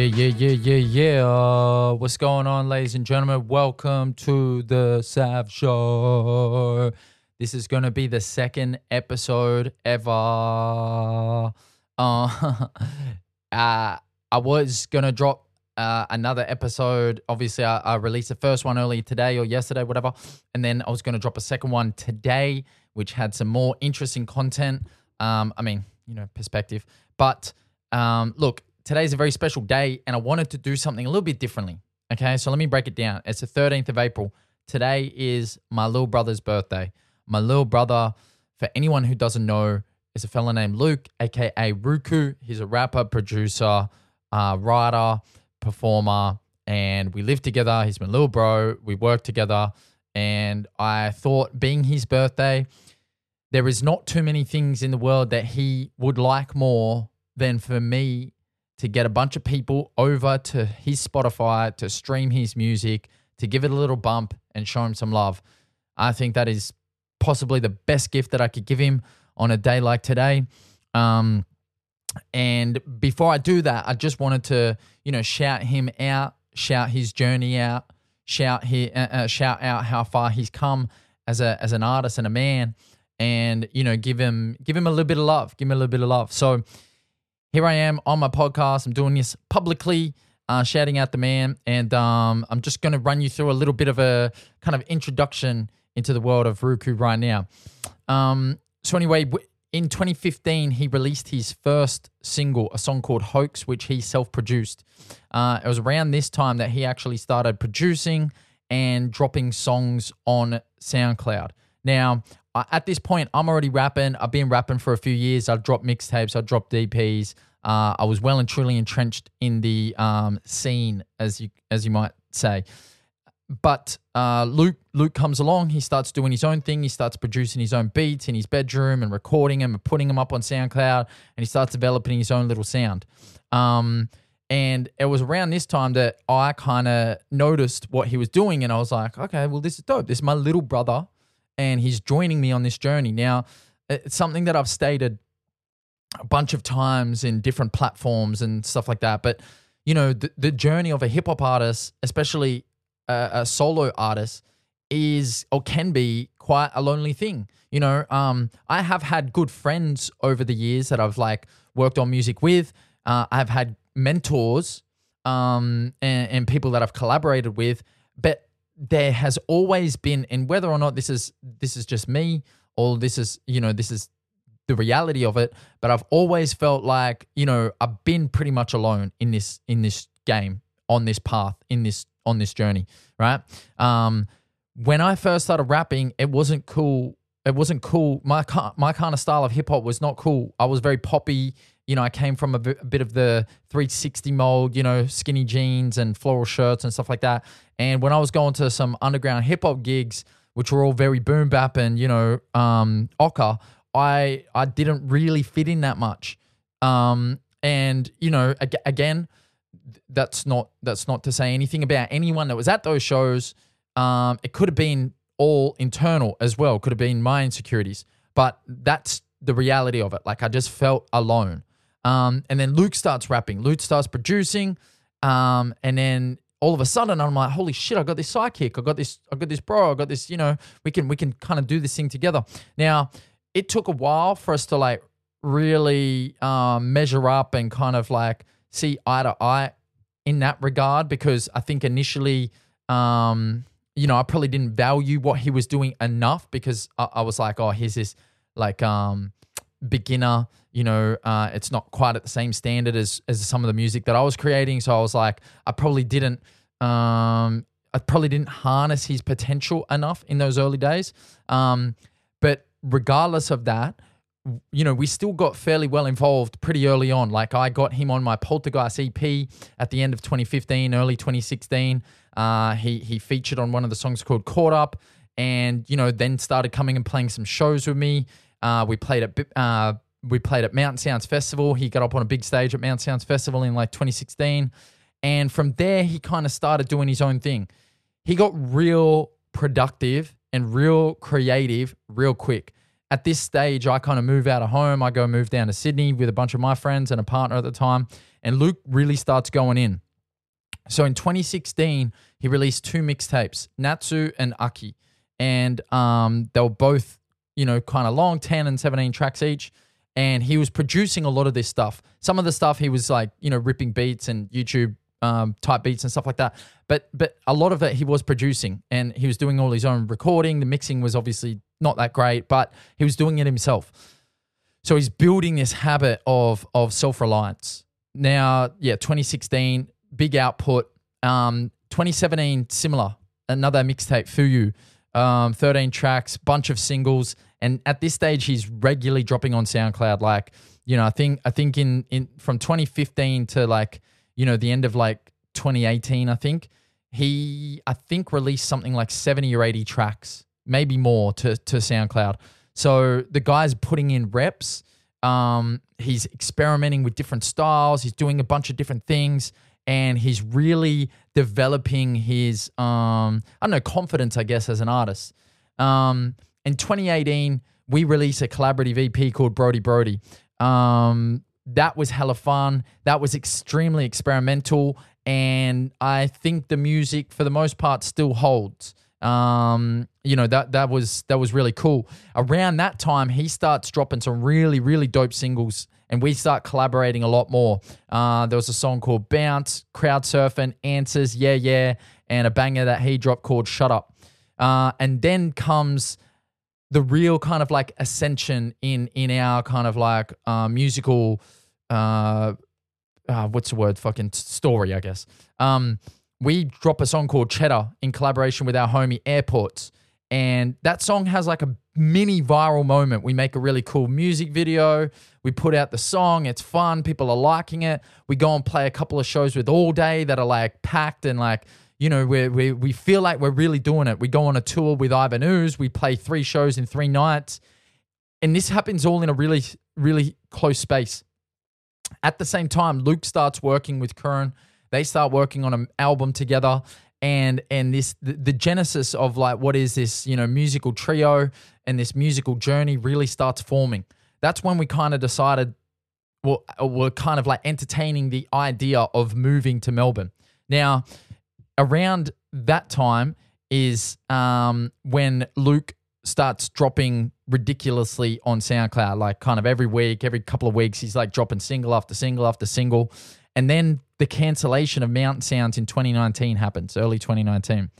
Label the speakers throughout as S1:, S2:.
S1: Yeah, yeah, yeah, yeah, yeah. What's going on, ladies and gentlemen? Welcome to the Sav Show. This is going to be the second episode ever. Uh, uh, I was going to drop uh, another episode. Obviously, I, I released the first one earlier today or yesterday, whatever. And then I was going to drop a second one today, which had some more interesting content. Um, I mean, you know, perspective. But um, look, today's a very special day and I wanted to do something a little bit differently. Okay, so let me break it down. It's the 13th of April. Today is my little brother's birthday. My little brother, for anyone who doesn't know, is a fella named Luke, aka Ruku. He's a rapper, producer, uh, writer, performer, and we live together. He's my little bro. We work together. And I thought, being his birthday, there is not too many things in the world that he would like more than for me to get a bunch of people over to his Spotify to stream his music, to give it a little bump and show him some love. I think that is possibly the best gift that I could give him on a day like today. Um, and before I do that, I just wanted to, you know, shout him out, shout his journey out, shout he, uh, uh, shout out how far he's come as a as an artist and a man, and you know, give him give him a little bit of love, give him a little bit of love. So here I am on my podcast. I'm doing this publicly, uh, shouting out the man, and um, I'm just going to run you through a little bit of a kind of introduction into the world of Ruku right now. Um, so anyway, in 2015, he released his first single, a song called Hoax, which he self-produced. Uh, it was around this time that he actually started producing and dropping songs on SoundCloud. Now, at this point, I'm already rapping. I've been rapping for a few years. I've dropped mixtapes. I dropped EPs. Uh, I was well and truly entrenched in the um, scene, as you as you might say. But uh, Luke Luke comes along. He starts doing his own thing. He starts producing his own beats in his bedroom and recording them and putting them up on SoundCloud. And he starts developing his own little sound. Um, and it was around this time that I kind of noticed what he was doing, and I was like, okay, well, this is dope. This is my little brother and he's joining me on this journey. Now, it's something that I've stated a bunch of times in different platforms and stuff like that. But, you know, the, the journey of a hip hop artist, especially a, a, solo artist, is or can be quite a lonely thing. You know, um, I have had good friends over the years that I've like worked on music with. Uh, I've had mentors um, and, and people that I've collaborated with, but there has always been, and whether or not this is this is just me or this is you know this is the reality of it, but I've always felt like you know I've been pretty much alone in this in this game on this path in this on this journey, right? Um, when I first started rapping, it wasn't cool. It wasn't cool. My my kind of style of hip hop was not cool. I was very poppy you know, I came from a, bit of the 360 mold, you know, skinny jeans and floral shirts and stuff like that. And when I was going to some underground hip hop gigs, which were all very boom bap and you know, um, I I didn't really fit in that much. Um, and you know, ag- again, that's not that's not to say anything about anyone that was at those shows. Um, it could have been all internal as well. Could have been my insecurities, but that's the reality of it. Like I just felt alone. Um, and then Luke starts rapping. Luke starts producing. Um, and then all of a sudden I'm like, holy shit, I got this sidekick. I got this, I got this bro. I got this, you know, we can we can kind of do this thing together. Now, it took a while for us to like really um, measure up and kind of like see eye to eye in that regard because I think initially um, you know, I probably didn't value what he was doing enough because I, I was like, oh, here's this like um beginner you know uh, it's not quite at the same standard as as some of the music that i was creating so i was like i probably didn't um i probably didn't harness his potential enough in those early days um but regardless of that you know, we still got fairly well involved pretty early on. Like I got him on my Poltergeist EP at the end of 2015, early 2016. Uh, he he featured on one of the songs called Caught Up, and you know, then started coming and playing some shows with me. Uh, we played at uh, we played at Mountain Sounds Festival. He got up on a big stage at Mountain Sounds Festival in like 2016, and from there he kind of started doing his own thing. He got real productive and real creative real quick. at this stage, I kind of move out of home. I go move down to Sydney with a bunch of my friends and a partner at the time. And Luke really starts going in. So in 2016, he released two mixtapes, Natsu and Aki. And um, they were both, you know, kind of long, 10 and 17 tracks each. And he was producing a lot of this stuff. Some of the stuff he was like, you know, ripping beats and YouTube um, type beats and stuff like that. But but a lot of it he was producing and he was doing all his own recording. The mixing was obviously not that great, but he was doing it himself. So he's building this habit of of self reliance. Now, yeah, 2016, big output. Um, 2017, similar, another mixtape, Fuyu, um, 13 tracks, bunch of singles, and at this stage, he's regularly dropping on SoundCloud. Like, you know, I think I think in in from 2015 to like you know, the end of like 2018, I think, he, I think, released something like 70 or 80 tracks, maybe more to, to SoundCloud. So the guy's putting in reps. Um, he's experimenting with different styles. He's doing a bunch of different things. And he's really developing his, um, I don't know, confidence, I guess, as an artist. Um, in 2018, we released a collaborative EP called Brody Brody. Um, that was hella fun. That was extremely experimental. And I think the music, for the most part, still holds. Um, you know that that was that was really cool. Around that time, he starts dropping some really really dope singles, and we start collaborating a lot more. Uh, there was a song called "Bounce," "Crowd Surfing," "Answers," "Yeah Yeah," and a banger that he dropped called "Shut Up." Uh, and then comes the real kind of like ascension in in our kind of like uh, musical uh, uh, what's the word fucking story I guess. Um, we drop a song called Cheddar in collaboration with our homie Airports, and that song has like a mini viral moment. We make a really cool music video. We put out the song. It's fun. People are liking it. We go and play a couple of shows with All Day that are like packed and like you know, we we we feel like we're really doing it. We go on a tour with Ivan Ooze. We play three shows in three nights. And this happens all in a really, really close space. At the same time, Luke starts working with Curran. They start working on an album together. And and this the, the genesis of like what is this, you know, musical trio and this musical journey really starts forming. That's when we kind of decided well, uh, we're kind of like entertaining the idea of moving to Melbourne. Now, around that time is um, when Luke starts dropping ridiculously on SoundCloud, like kind of every week, every couple of weeks, he's like dropping single after single after single. And then the cancellation of Mountain Sounds in 2019 happens, early 2019.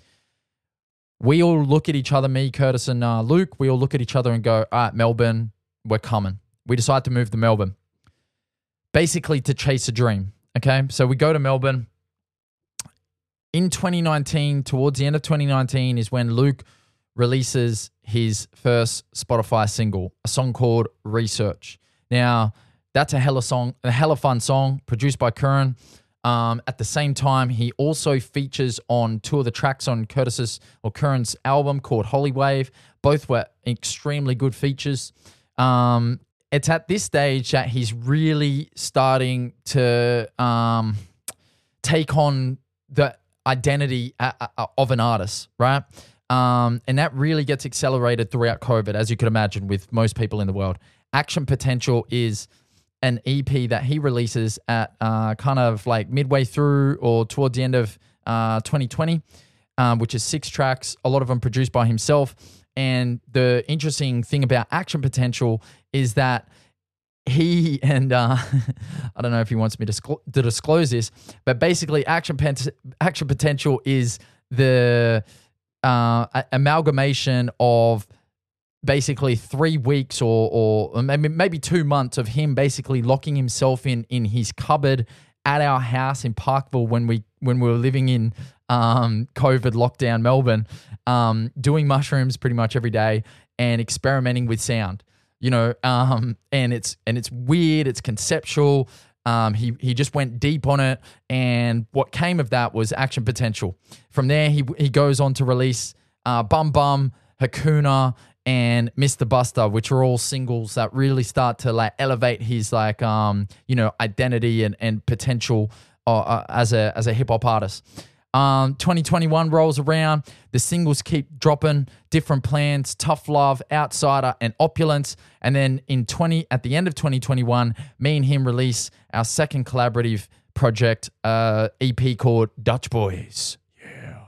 S1: We all look at each other, me, Curtis, and uh, Luke, we all look at each other and go, all right, Melbourne, we're coming. We decide to move to Melbourne, basically to chase a dream. Okay. So we go to Melbourne in 2019, towards the end of 2019, is when Luke releases his first Spotify single, a song called Research. Now, that's a hella song, a hella fun song produced by Curran. Um, at the same time, he also features on two of the tracks on Curtis's or Curran's album called Holy Wave. Both were extremely good features. Um, it's at this stage that he's really starting to um, take on the identity of an artist, right? Um, and that really gets accelerated throughout COVID, as you could imagine, with most people in the world. Action Potential is an EP that he releases at uh, kind of like midway through or towards the end of uh, 2020, um, which is six tracks, a lot of them produced by himself. And the interesting thing about Action Potential is that he and uh, I don't know if he wants me to, disclose, to disclose this, but basically, action action potential is the uh, amalgamation of basically three weeks or or maybe maybe two months of him basically locking himself in in his cupboard at our house in Parkville when we when we were living in um, COVID lockdown Melbourne, um, doing mushrooms pretty much every day and experimenting with sound you know, um, and it's and it's weird, it's conceptual. Um, he he just went deep on it, and what came of that was action potential. From there, he he goes on to release uh, Bum Bum, Hakuna, and Mr. Buster, which are all singles that really start to like elevate his like um you know identity and and potential uh, uh, as a as a hip hop artist. Um, 2021 rolls around, the singles keep dropping, different plans, tough love, outsider, and opulence. And then in 20, at the end of 2021, me and him release our second collaborative project, uh, EP called Dutch Boys. Yeah.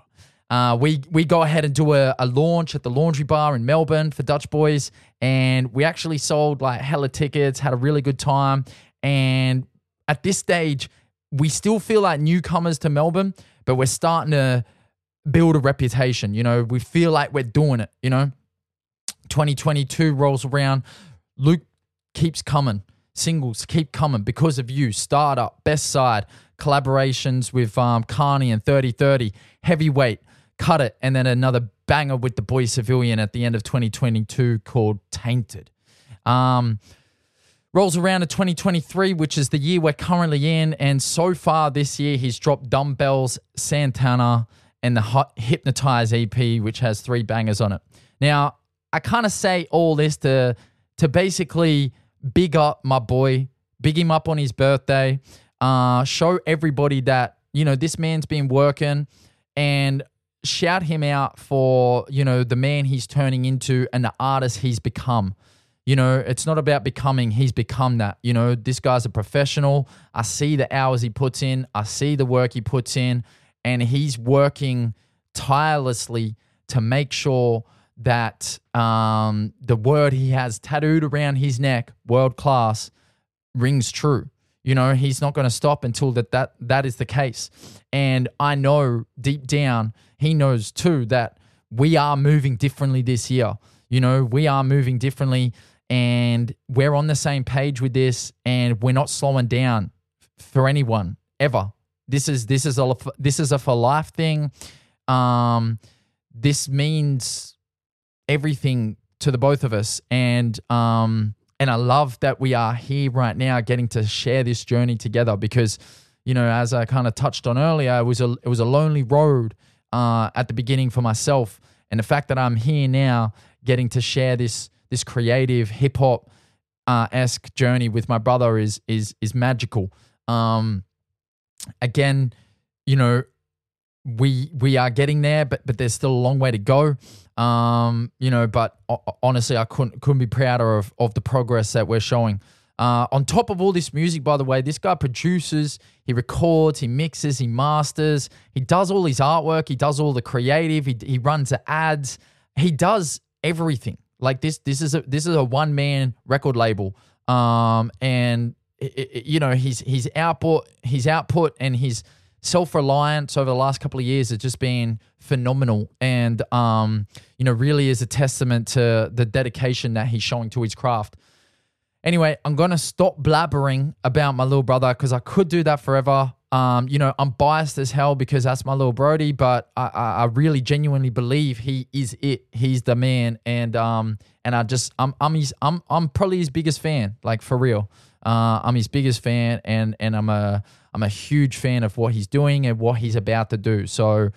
S1: Uh, we we go ahead and do a, a launch at the Laundry Bar in Melbourne for Dutch Boys, and we actually sold like hella tickets, had a really good time, and at this stage, we still feel like newcomers to Melbourne, but we're starting to build a reputation. You know, we feel like we're doing it. You know, 2022 rolls around. Luke keeps coming. Singles keep coming because of you. Startup, Best Side, collaborations with um, Carney and 3030, Heavyweight, Cut It, and then another banger with the boy Civilian at the end of 2022 called Tainted. Um, rolls around to 2023, which is the year we're currently in. And so far this year, he's dropped Dumbbells, Santana, and the Hypnotize EP, which has three bangers on it. Now, I kind of say all this to to basically big up my boy, big him up on his birthday, uh, show everybody that you know this man's been working, and shout him out for you know the man he's turning into and the artist he's become. You know, it's not about becoming, he's become that. You know, this guy's a professional. I see the hours he puts in, I see the work he puts in, and he's working tirelessly to make sure that um, the word he has tattooed around his neck, world class, rings true. You know, he's not going to stop until that, that that is the case. And I know deep down, he knows too that we are moving differently this year. You know, we are moving differently and we're on the same page with this and we're not slowing down for anyone ever. This is this is a this is a for life thing. Um this means everything to the both of us and um and I love that we are here right now getting to share this journey together because you know as I kind of touched on earlier it was a it was a lonely road uh at the beginning for myself and the fact that I'm here now getting to share this this creative hip hop uh, esque journey with my brother is is is magical. Um, again, you know, we we are getting there, but but there's still a long way to go. Um, you know, but honestly, I couldn't couldn't be prouder of of the progress that we're showing. Uh, on top of all this music, by the way, this guy produces, he records, he mixes, he masters, he does all his artwork, he does all the creative, he, he runs the ads, he does everything. Like this, this is a this is a one man record label, um, and it, it, you know his his output, his output, and his self reliance over the last couple of years has just been phenomenal, and um, you know really is a testament to the dedication that he's showing to his craft. Anyway, I'm gonna stop blabbering about my little brother because I could do that forever. Um, you know, I'm biased as hell because that's my little Brody, but I, I, really genuinely believe he is it. He's the man, and um, and I just I'm I'm his I'm I'm probably his biggest fan, like for real. Uh, I'm his biggest fan, and and I'm a I'm a huge fan of what he's doing and what he's about to do. So,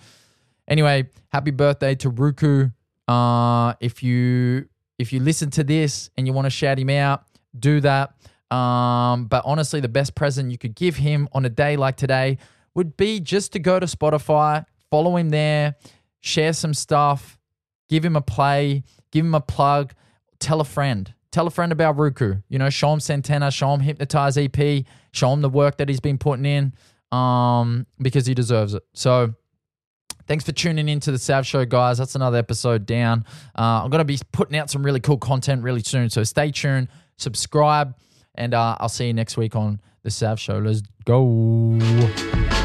S1: anyway, happy birthday to Ruku. Uh, if you if you listen to this and you want to shout him out, do that. Um, but honestly, the best present you could give him on a day like today would be just to go to Spotify, follow him there, share some stuff, give him a play, give him a plug, tell a friend. Tell a friend about Ruku. You know, show him Santana, show him Hypnotize EP, show him the work that he's been putting in um, because he deserves it. So, Thanks for tuning in to the Sav Show, guys. That's another episode down. Uh, I'm going to be putting out some really cool content really soon. So stay tuned, subscribe, and uh, I'll see you next week on the Sav Show. Let's go.